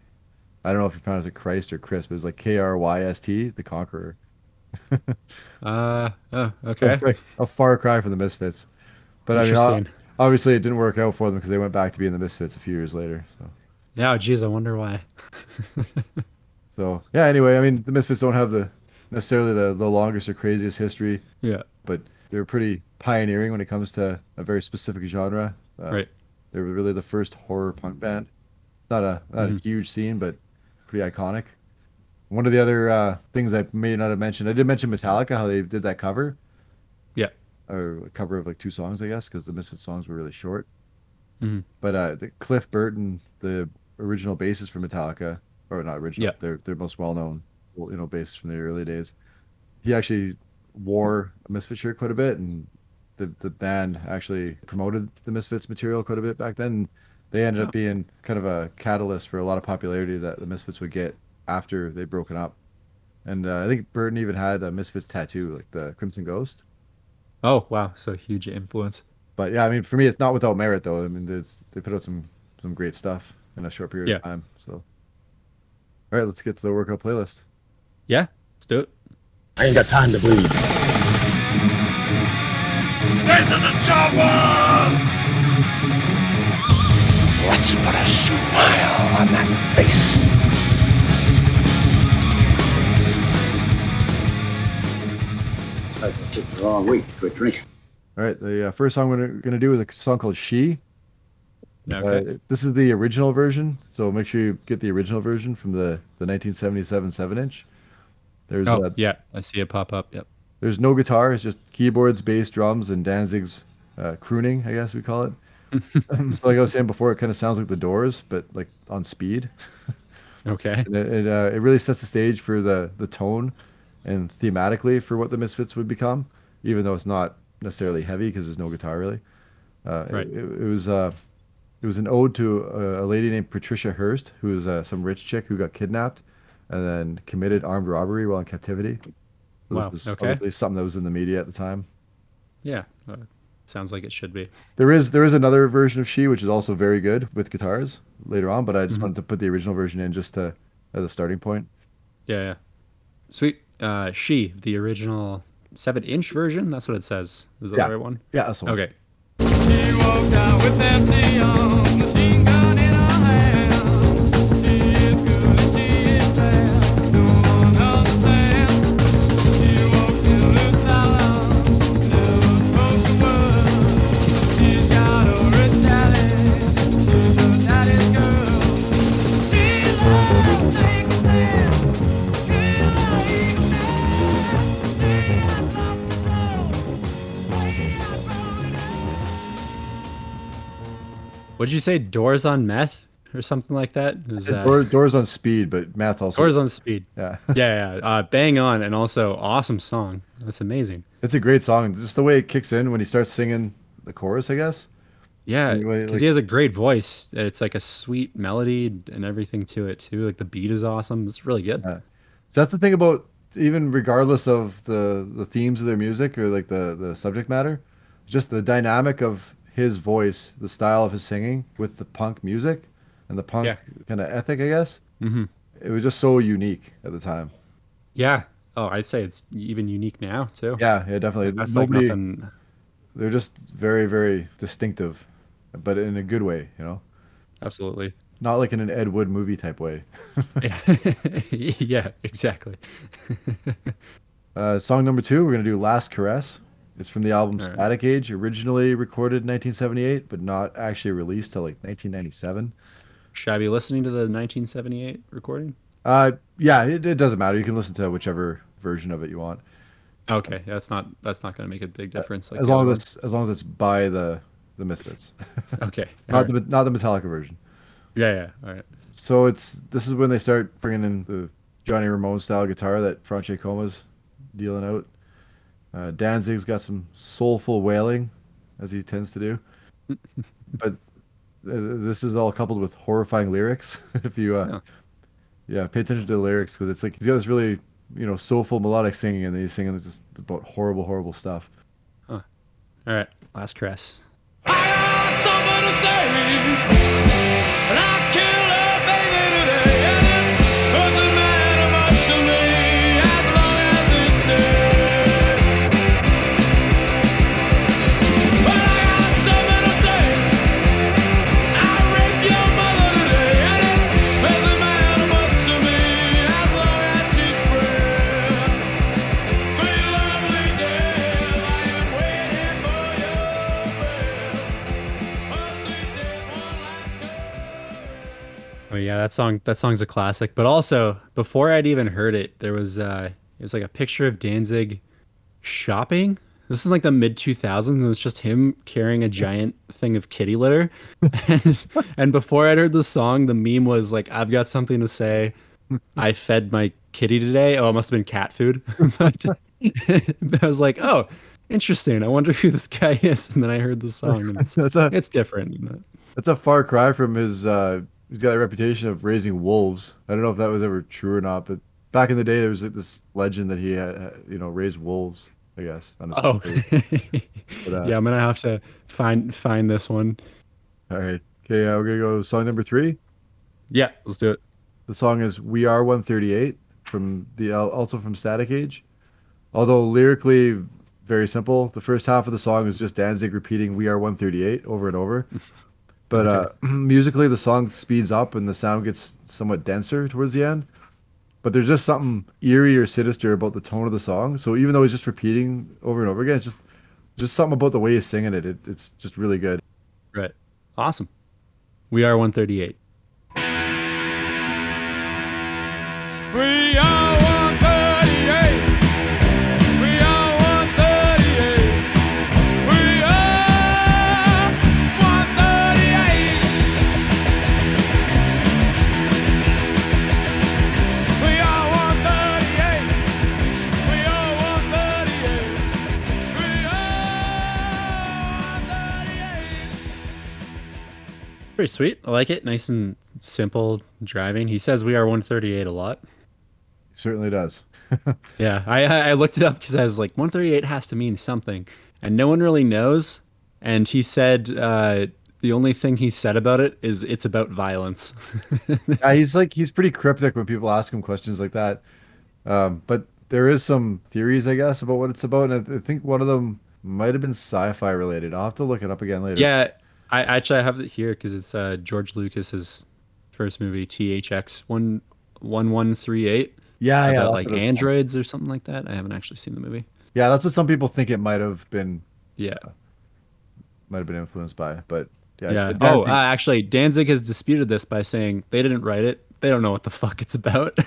I don't know if you pronounce it Christ or Chris, but it was like K R Y S T, the Conqueror.
Uh. Oh. Okay.
A far cry from the Misfits. But I mean, obviously, it didn't work out for them because they went back to being the Misfits a few years later. So,
Yeah. oh, Geez, I wonder why.
so yeah. Anyway, I mean, the Misfits don't have the necessarily the, the longest or craziest history,
Yeah.
but they're pretty pioneering when it comes to a very specific genre. Uh,
Right.
They were really the first horror punk band. It's not a not a huge scene, but pretty iconic. One of the other uh, things I may not have mentioned, I did mention Metallica, how they did that cover,
Yeah.
or a cover of like two songs, I guess, because the Misfits songs were really short.
Mhm.
But uh, the Cliff Burton, the original bassist for Metallica, or not original,
Yeah.
their their most well known, you know, bassist from the early days. He actually wore a Misfit shirt quite a bit, and the the band actually promoted the Misfits material quite a bit back then. They ended
Oh.
up being kind of a catalyst for a lot of popularity that the Misfits would get after they broken up. And uh, I think Burton even had a Misfits tattoo, like the Crimson Ghost.
Oh. Wow. So huge influence.
But yeah, I mean, for me, it's not without merit though. I mean, it's, they put out some some great stuff in a short period
Yeah.
of time. So, all right, let's get to the workout playlist.
Yeah. Let's do it.
I ain't got time to bleed.
Let's put a smile on that face.
I took the wrong week to quit drinking.
All right, the uh, first song we're gonna do is a song called "She."
Okay.
Uh, this is the original version, so make sure you get the original version from the the 1977 seven inch. There's
oh.
uh,
Yeah. I see it pop up. Yep.
There's no guitar, it's just keyboards, bass, drums, and Danzig's uh, crooning, I guess we call it. so like I was saying before, it kind of sounds like the Doors, but like on speed.
Okay.
And it it, uh, it really sets the stage for the the tone and thematically for what the Misfits would become, even though it's not necessarily heavy because there's no guitar really. Uh, it-
Right.
It, it was uh, it was an ode to a, a lady named Patricia Hearst, who was uh, some rich chick who got kidnapped and then committed armed robbery while in captivity. So
Wow,
This was
okay.
obviously something that was in the media at the time.
Yeah. Uh, sounds like it should be.
There is there is another version of She which is also very good with guitars later on, but I
Mm-hmm.
just wanted to put the original version in just to as a starting point.
Yeah, yeah. Sweet. Uh, she, the original seven inch version. That's what it says. Is that
Yeah.
the right one?
Yeah, that's the one.
Okay. What did you say? Doors on meth or something like that? Is that
Door, doors on speed, but math also.
doors on speed?
yeah,
Yeah, yeah. Uh, bang on, and also awesome song. That's amazing.
it's a great song. Just the way it kicks in when he starts singing the chorus, I guess.
Yeah,
Anyway,
because
like-
he has a great voice. It's like a sweet melody and everything to it too. Like the beat is awesome. It's really good.
So that's the thing about even regardless of the the themes of their music or like the the subject matter, just the dynamic of his voice, the style of his singing with the punk music and the punk
Yeah.
kind of ethic, I guess. Mm-hmm. It was just so unique at the time.
Yeah. Oh, I'd say it's even unique now too.
Yeah, yeah, definitely.
That's
Nobody,
like nothing.
they're just very, very distinctive, but in a good way, you know,
Absolutely.
not like in an Ed Wood movie type way.
yeah, exactly.
Uh, song number two, we're gonna do "Last Caress." It's from the album
right.
Static Age, originally recorded in 1978, but not actually released till like 1997.
Should I be listening to the 1978 recording?
Uh, yeah, it, it doesn't matter. You can listen to whichever version of it you want,
Okay, that's not that's not going to make a big difference. Like
as long as it's, as long as it's by the the Misfits,
okay,
not
alright.
the not the Metallica version.
yeah, yeah. All right.
So it's this is when they start bringing in the Johnny Ramone style guitar that Franche Coma's dealing out. Uh, Danzig's got some soulful wailing, as he tends to do, but uh, this is all coupled with horrifying lyrics. if you, uh, yeah. pay attention to the lyrics because it's like he's got this really you know soulful melodic singing, and then he's singing this about horrible, horrible stuff.
All right. Last caress.
I got something to say, and I kill
Oh yeah, that song that song's a classic. But also, before I'd even heard it, there was uh it was like a picture of Danzig shopping. This is like the mid 2000s and it's just him carrying a giant thing of kitty litter. and, and before I'd heard the song, the meme was like I've got something to say. I fed my kitty today. Oh, it must have been cat food. but I was like, "Oh, interesting. I wonder who this guy is." And then I heard the song and it's,
a
it's different.
that's a far cry from his. Uh, he's got a reputation of raising wolves. I don't know if that was ever true or not, but back in the day, there was like this legend that he had, uh, you know, raised wolves. I guess. on his
Oh.
But, uh,
yeah. I'm gonna have to find find this one.
All right. Okay. Uh, we're gonna go song number three.
Yeah, let's do it.
The song is "We Are 138" from the also from Static Age. Although lyrically very simple, the first half of the song is just Danzig repeating "We Are 138" over and over. But uh, musically, the song speeds up and the sound gets somewhat denser towards the end. But there's just something eerie or sinister about the tone of the song. So even though he's just repeating over and over again, it's just just something about the way he's singing it. it it's just really good.
Right. Awesome. We are 138. Pretty sweet. I like it. Nice and simple driving. He says we are 138 a lot.
certainly does.
Yeah, I I looked it up because I was like 138 has to mean something, and no one really knows. and he said uh, the only thing he said about it is it's about violence.
Yeah, he's like he's pretty cryptic when people ask him questions like that. Um, but there is some theories, I guess, about what it's about, and I, I think one of them might have been sci-fi related. I'll have to look it up again later.
yeah, I actually I have it here because it's uh, George Lucas's first movie, THX one one one three eight.
yeah, yeah.
about
that's
like androids or something like that. I haven't actually seen the movie.
yeah, that's what some people think it might have been
Yeah,
might have been influenced by. But yeah,
yeah. Oh, uh, actually, Danzig has disputed this by saying they didn't write it. They don't know what the fuck it's about.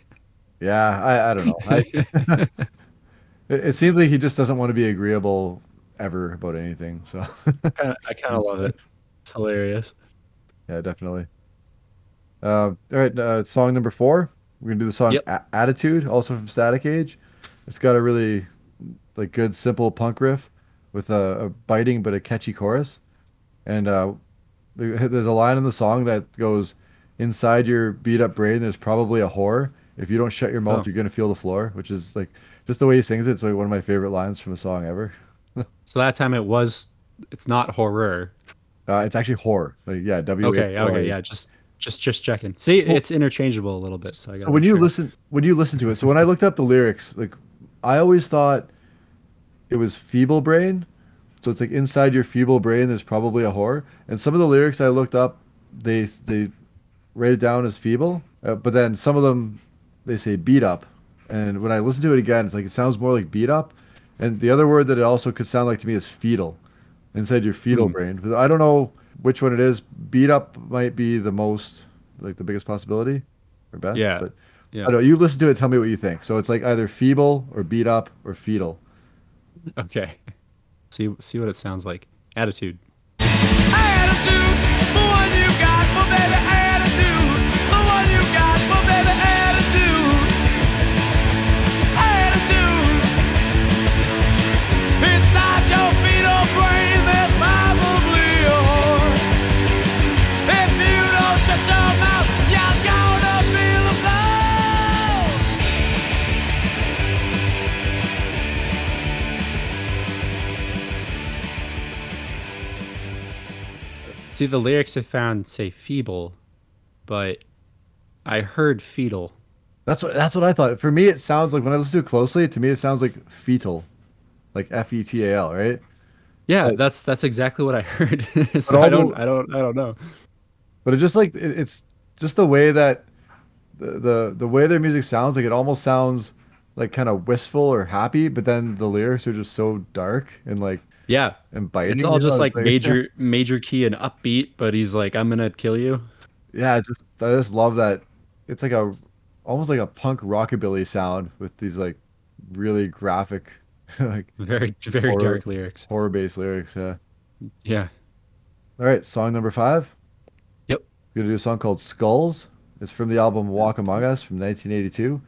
yeah. I, I don't know. I, it, it seems like he just doesn't want to be agreeable ever about anything. So
I kind of love it. It's hilarious.
yeah, definitely. Uh, all right, uh, song number four. We're gonna do the song
Yep.
A- "Attitude," also from Static Age. It's got a really like good simple punk riff with a, a biting but a catchy chorus, and uh, there- there's a line in the song that goes, "Inside your beat up brain, there's probably a whore. If you don't shut your mouth,
Oh.
you're gonna feel the floor." Which is like just the way he sings it. It's like one of my favorite lines from a song ever.
So that time it was. It's not horror.
Uh, it's actually horror. Like yeah, W.
Okay. Okay. Yeah. Just. Just. Just checking. See, it's interchangeable a little bit. So I.
So when you listen when you listen to it, so when I looked up the lyrics, like I always thought it was feeble brain. So it's like inside your feeble brain there's probably a whore. And some of the lyrics I looked up, they they write it down as feeble, uh, but then some of them they say beat up. And when I listen to it again, it's like it sounds more like beat up. And the other word that it also could sound like to me is fetal. Inside your fetal
Hmm.
brain. But I don't know which one it is. Beat up might be the most like the biggest possibility or best.
Yeah.
But
Yeah.
I don't know. You listen to it. Tell me what you think. So it's like either feeble or beat up or fetal.
Okay. See. See what it sounds like. Attitude, See, the lyrics I found say feeble, but I heard fetal.
That's what that's what I thought. For me, it sounds like when I listen to it closely, to me it sounds like fetal, like F E T A L, right?
Yeah,
Right.
that's that's exactly what I heard. so I don't
the-
I don't I don't know.
But it just like it, it's just the way that the, the the way their music sounds. Like it almost sounds like kind of wistful or happy, but then the lyrics are just so dark and like
Yeah.
and biting.
It's all just like
It's
major major key and upbeat, but he's like, I'm gonna kill you.
Yeah, it's just I just love that. It's like a almost like a punk rockabilly sound with these like really graphic, like
Very very
Horror.
dark lyrics.
horror based lyrics. Yeah.
Yeah.
All right, song number five.
Yep.
We're gonna do a song called Skulls. It's from the album Walk Among Us from 1982.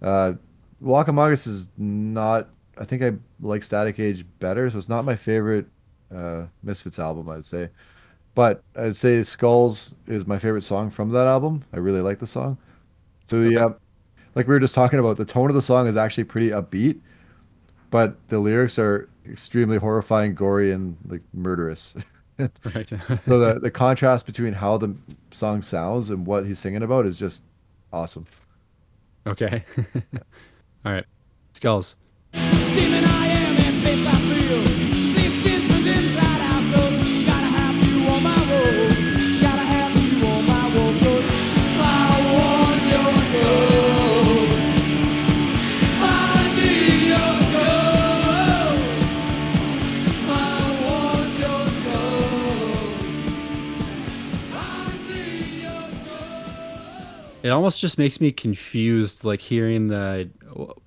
Uh, Walk Among Us is not. I think I like Static Age better, so it's not my favorite uh, Misfits album. I'd say, but I'd say Skulls is my favorite song from that album. I really like the song. So the uh, like we were just talking about, the tone of the song is actually pretty upbeat, but the lyrics are extremely horrifying, gory, and like murderous.
Right.
So the the contrast between how the song sounds and what he's singing about is just awesome.
okay. All right. Skulls. Almost just makes me confused, like hearing the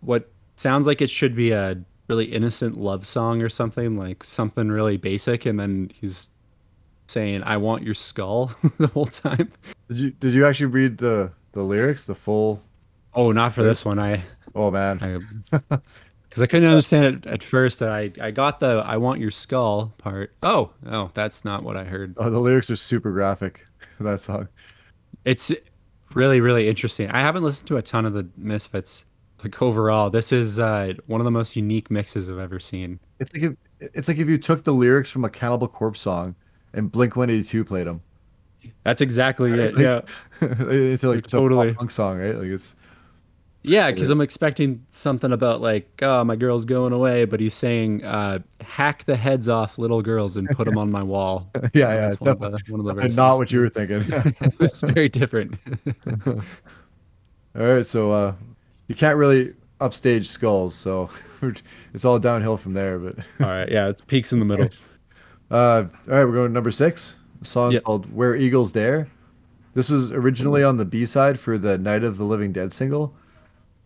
what sounds like it should be a really innocent love song or something, like something really basic, and then he's saying, "I want your skull" the whole time.
Did you did you actually read the the lyrics, the full?
Oh, not for this one. I
Oh man,
because I couldn't understand it at first. I I got the "I want your skull" part. Oh, oh, that's not what I heard.
oh, the lyrics are super graphic. That song.
It's really really interesting. I haven't listened to a ton of the Misfits. Like overall, this is uh, one of the most unique mixes I've ever seen.
It's like if, It's like if you took the lyrics from a Cannibal Corpse song and Blink 182 played them.
That's exactly it.
Like-
Yeah.
it's like some
Totally.
punk song, right? Like it's
Yeah, because I'm expecting something about like, oh, my girl's going away, but he's saying, uh, hack the heads off little girls and put them on my wall.
yeah, yeah.
That's
It's
one of
definitely
the, one of the verses.
not what you were thinking.
it's very different.
all right, so uh, you can't really upstage skulls, so it's all downhill from there. But
All right, yeah, it's peaks in the middle.
uh, all right, we're going to number six. A song
Yep.
called "Where Eagles Dare." This was originally on the B side for the Night of the Living Dead single.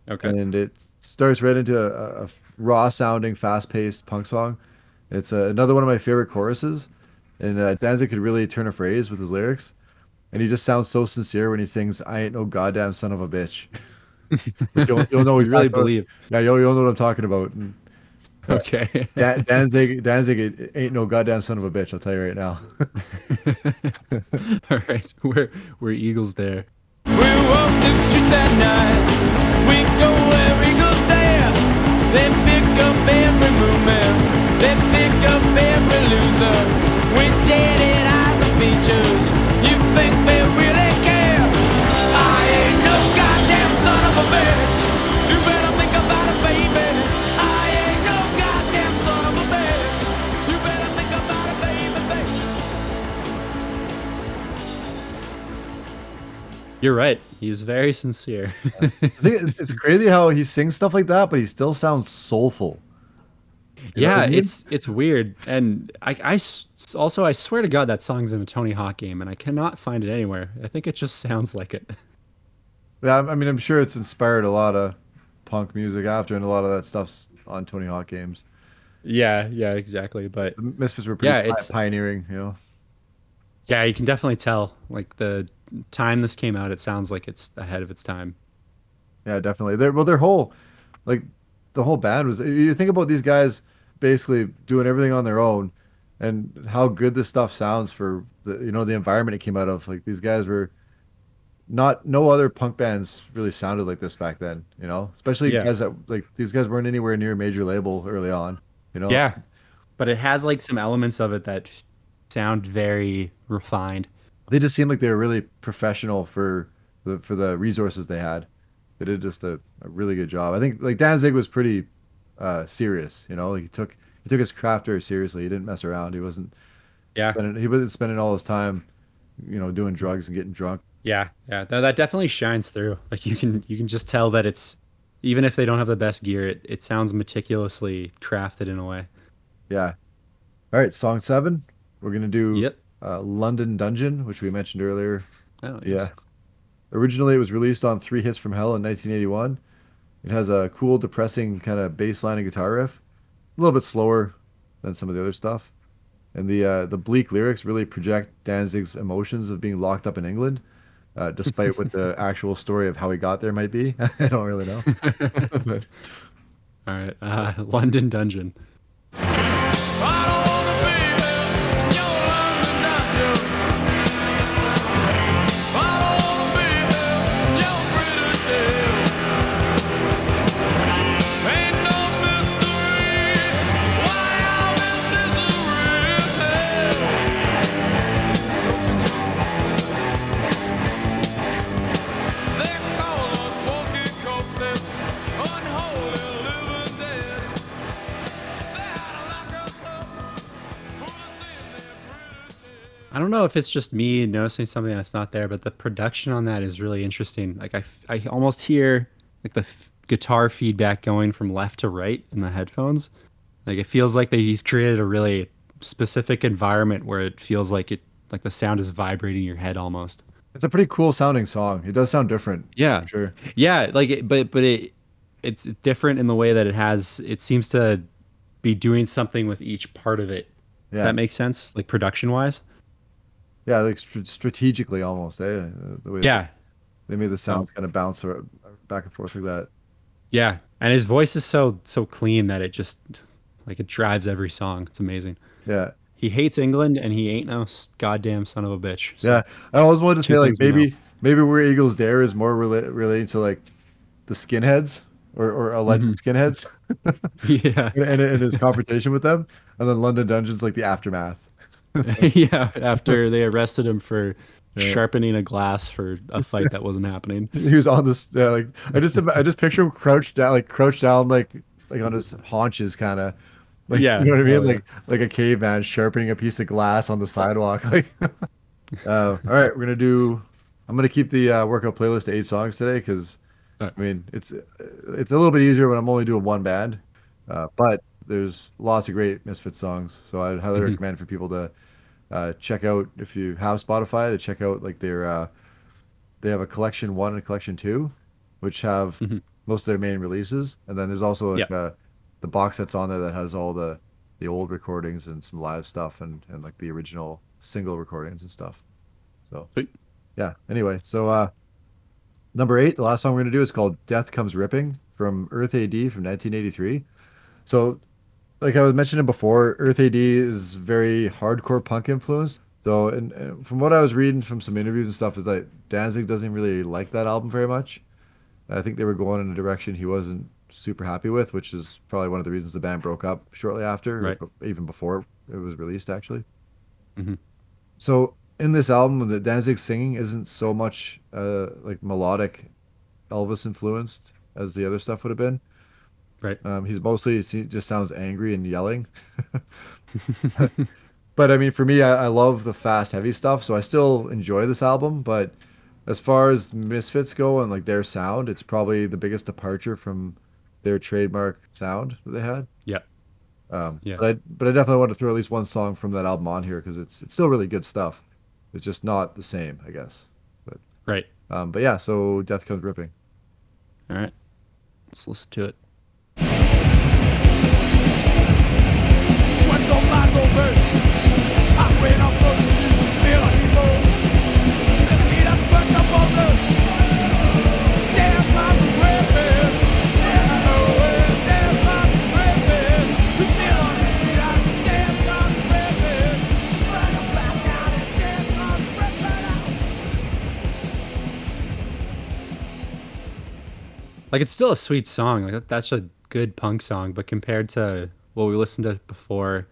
Okay.
and it starts right into a, a raw sounding, fast paced punk song. It's uh, another one of my favorite choruses, and uh, Danzig could really turn a phrase with his lyrics, and he just sounds so sincere when he sings "I ain't no goddamn son of a bitch." You'll, you'll know
You really
exactly what-
believe.
Yeah, you'll, you'll know what I'm talking about. And
Okay.
Dan- Danzig, Danzig it ain't no goddamn son of a bitch. I'll tell you right now.
All right. We're we're Eagles there.
We walk the streets at night. We go where eagles dare. They pick up every movement. They pick up every loser. With jaded eyes and features. You think
You're right. He's very sincere.
I think it's, it's crazy how he sings stuff like that, but he still sounds soulful. You
yeah,
I mean?
it's it's weird, and I also I swear to God that song's in a Tony Hawk game, and I cannot find it anywhere. I think it just sounds like it.
Yeah, I mean, I'm sure it's inspired a lot of punk music after, and a lot of that stuff's on Tony Hawk games.
Yeah, yeah, exactly. But
The Misfits were pretty
Yeah, it's-
pioneering, you know.
yeah, you can definitely tell. Like the time this came out, it sounds like it's ahead of its time.
Yeah, definitely. Their well, their whole, like, the whole band was. You think about these guys basically doing everything on their own, and how good this stuff sounds for the you know the environment it came out of. Like these guys were. Not no other punk bands really sounded like this back then, you know. Especially
Yeah.
guys that like these guys weren't anywhere near a major label early on, you know.
Yeah, but it has like some elements of it that sound very refined.
They just seemed like they were really professional for the for the resources they had. They did just a, a really good job. I think like Danzig was pretty uh, serious. You know, like he took he took his craft very seriously. He didn't mess around. He wasn't
Yeah,
spending, he wasn't spending all his time, you know, doing drugs and getting drunk.
yeah, yeah. No, that definitely shines through. Like you can you can just tell that it's even if they don't have the best gear, it, it sounds meticulously crafted in a way.
Yeah. All right, song seven. We're gonna do
Yep.
Uh, London Dungeon, which we mentioned earlier.
Oh,
Yeah. Originally, it was released on Three Hits from Hell in 1981. It has a cool, depressing kind of bass line and guitar riff, a little bit slower than some of the other stuff. And the uh, the bleak lyrics really project Danzig's emotions of being locked up in England, uh, despite what the actual story of how he got there might be. I don't really know. but
All right. Uh, London Dungeon. Know if it's just me noticing something that's not there, but the production on that is really interesting. Like I, I almost hear like the f- guitar feedback going from left to right in the headphones. Like it feels like that he's created a really specific environment where it feels like it, like the sound is vibrating your head almost.
it's a pretty cool sounding song. It does sound different.
Yeah.
sure.
Yeah, like it, but but it it's it's different in the way that it has it seems to be doing something with each part of it. If
Yeah.
that makes sense, like production wise.
Yeah, like str- strategically almost. Eh? The way
Yeah,
they made the sounds kind of bounce back and forth like that.
yeah, and his voice is so so clean that it just like it drives every song. It's amazing.
Yeah.
He hates England and he ain't no goddamn son of a bitch. So-
Yeah, I always wanted to say like maybe
know.
maybe where Eagles Dare is more rela- relating to like the skinheads or, or alleged skinheads,
yeah,
and, and his confrontation with them, and then London Dungeon's like the aftermath.
yeah. After they arrested him for sharpening a glass for a fight that wasn't happening.
He was on this uh, like I just I just picture him crouched down like crouched down like like on his haunches kind of like
Yeah.
you know what I mean
Oh,
like like a caveman sharpening a piece of glass on the sidewalk like uh, all right we're gonna do I'm gonna keep the uh, workout playlist to eight songs today because I mean it's it's a little bit easier when I'm only doing one band uh, but there's lots of great Misfit songs so I'd highly
Mm-hmm.
recommend for people to uh, check out if you have Spotify to check out like their uh, they have a collection one and a collection two, which have most of their main releases, and then there's also like
Yeah.
uh, the box that's on there that has all the the old recordings and some live stuff and and like the original single recordings and stuff. So
Sweet.
yeah. Anyway, so uh, number eight, the last song we're gonna do is called "Death Comes Ripping" from Earth AD from 1983. So like I was mentioning before, Earth AD is very hardcore punk influenced. So, and, and from what I was reading from some interviews and stuff, is that Danzig doesn't really like that album very much. I think they were going in a direction he wasn't super happy with, which is probably one of the reasons the band broke up shortly after,
Right.
even before it was released, actually.
Mhm.
So, in this album, the Danzig singing isn't so much uh, like melodic Elvis influenced as the other stuff would have been.
Right.
Um, he's mostly he just sounds angry and yelling. but I mean, for me, I, I love the fast, heavy stuff, so I still enjoy this album. But as far as Misfits go and like their sound, it's probably the biggest departure from their trademark sound that they had.
Yeah.
Um,
Yeah.
But I, but I definitely want to throw at least one song from that album on here because it's it's still really good stuff. It's just not the same, I guess. But
Right.
um, but yeah, so Death Comes Ripping.
All right. Let's listen to it.
Like
it's still a sweet song. Like that's a good punk song, but compared to what we listened to before,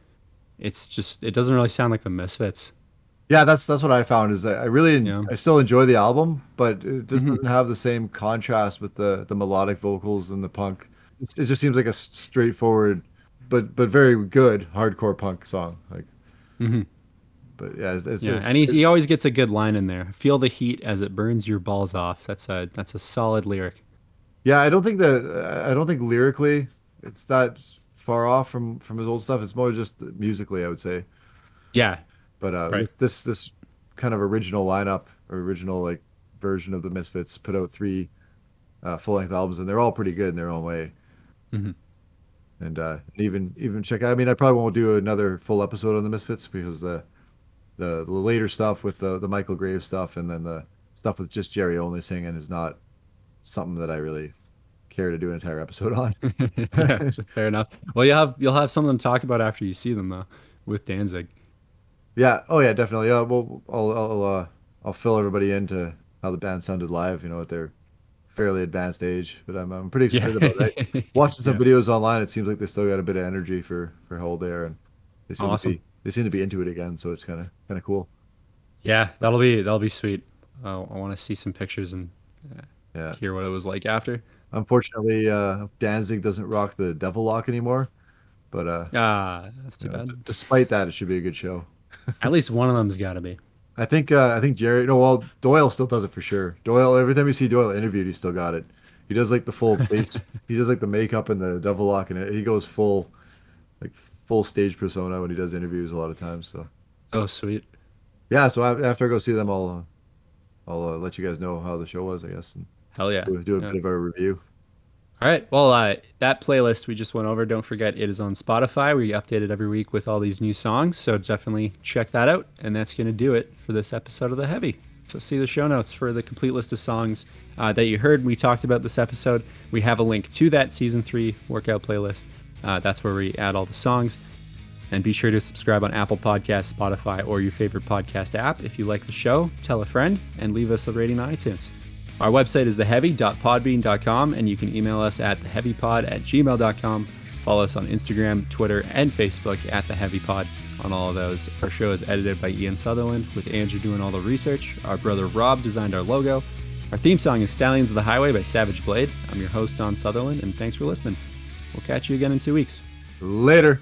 it's just it doesn't really sound like the Misfits.
Yeah, that's that's what I found is that I really
Yeah.
I still enjoy the album, but it just mm-hmm. doesn't have the same contrast with the the melodic vocals and the punk. It's, it just seems like a straightforward, but but very good hardcore punk song. Like, mm-hmm. but yeah, it's, it's
Yeah,
it's-
and he, he always gets a good line in there. Feel the heat as it burns your balls off. That's a that's a solid lyric.
yeah. I don't think that I don't think lyrically it's that far off from from his old stuff. It's more just musically, I would say.
Yeah,
But uh,
Right.
this, this kind of original lineup, or original like version of the Misfits, put out three uh, full length albums, and they're all pretty good in their own way.
Mhm.
And uh, even even check. I mean, I probably won't do another full episode on the Misfits because the the, the later stuff with the the Michael Graves stuff, and then the stuff with just Jerry only singing is not something that I really care to do an entire episode on.
yeah, fair enough. Well, you'll have you'll have something to talk about after you see them though, with Danzig.
Yeah. Oh yeah, definitely. Yeah. Well, I'll I'll uh, I'll fill everybody into how the band sounded live. You know, at their fairly advanced age. But I'm I'm pretty excited about that. Watching some videos online, it seems like they still got a bit of energy for for Hold There, and they seem
Awesome.
to be they seem to be into it again. So it's kind of kind of cool.
Yeah, that'll be that'll be sweet. Uh, I want to see some pictures and
Yeah.
hear what it was like after.
Unfortunately, uh, Danzig doesn't rock the Devil Lock anymore. But uh,
Ah, that's too bad.
despite that, it should be a good show.
At least one of them's got to be.
I think uh, I think Jerry. No, well, Doyle still does it for sure. Doyle. Every time you see Doyle interviewed, he still got it. He does like the full face. he does like the makeup and the devil lock, and he goes full, like full stage persona when he does interviews a lot of times. So
Oh, sweet.
yeah. So af- after I go see them, I'll uh, I'll uh, let you guys know how the show was, I guess, and
Hell yeah.
do, do a
Yeah.
bit of a review.
All right. Well, uh, that playlist we just went over, don't forget it is on Spotify. We update it every week with all these new songs. So definitely check that out. And that's going to do it for this episode of The Heavy. So see the show notes for the complete list of songs uh, that you heard we talked about this episode. We have a link to that season three workout playlist. Uh, that's where we add all the songs. And be sure to subscribe on Apple Podcasts, Spotify, or your favorite podcast app. If you like the show, tell a friend and leave us a rating on iTunes. Our website is theheavy.podbean.com, and you can email us at theheavypod at gmail.com. Follow us on Instagram, Twitter, and Facebook at theheavypod on all of those. Our show is edited by Ian Sutherland, with Andrew doing all the research. Our brother Rob designed our logo. Our theme song is Stallions of the Highway by Savage Blade. I'm your host, Don Sutherland, and thanks for listening. We'll catch you again in two weeks.
Later.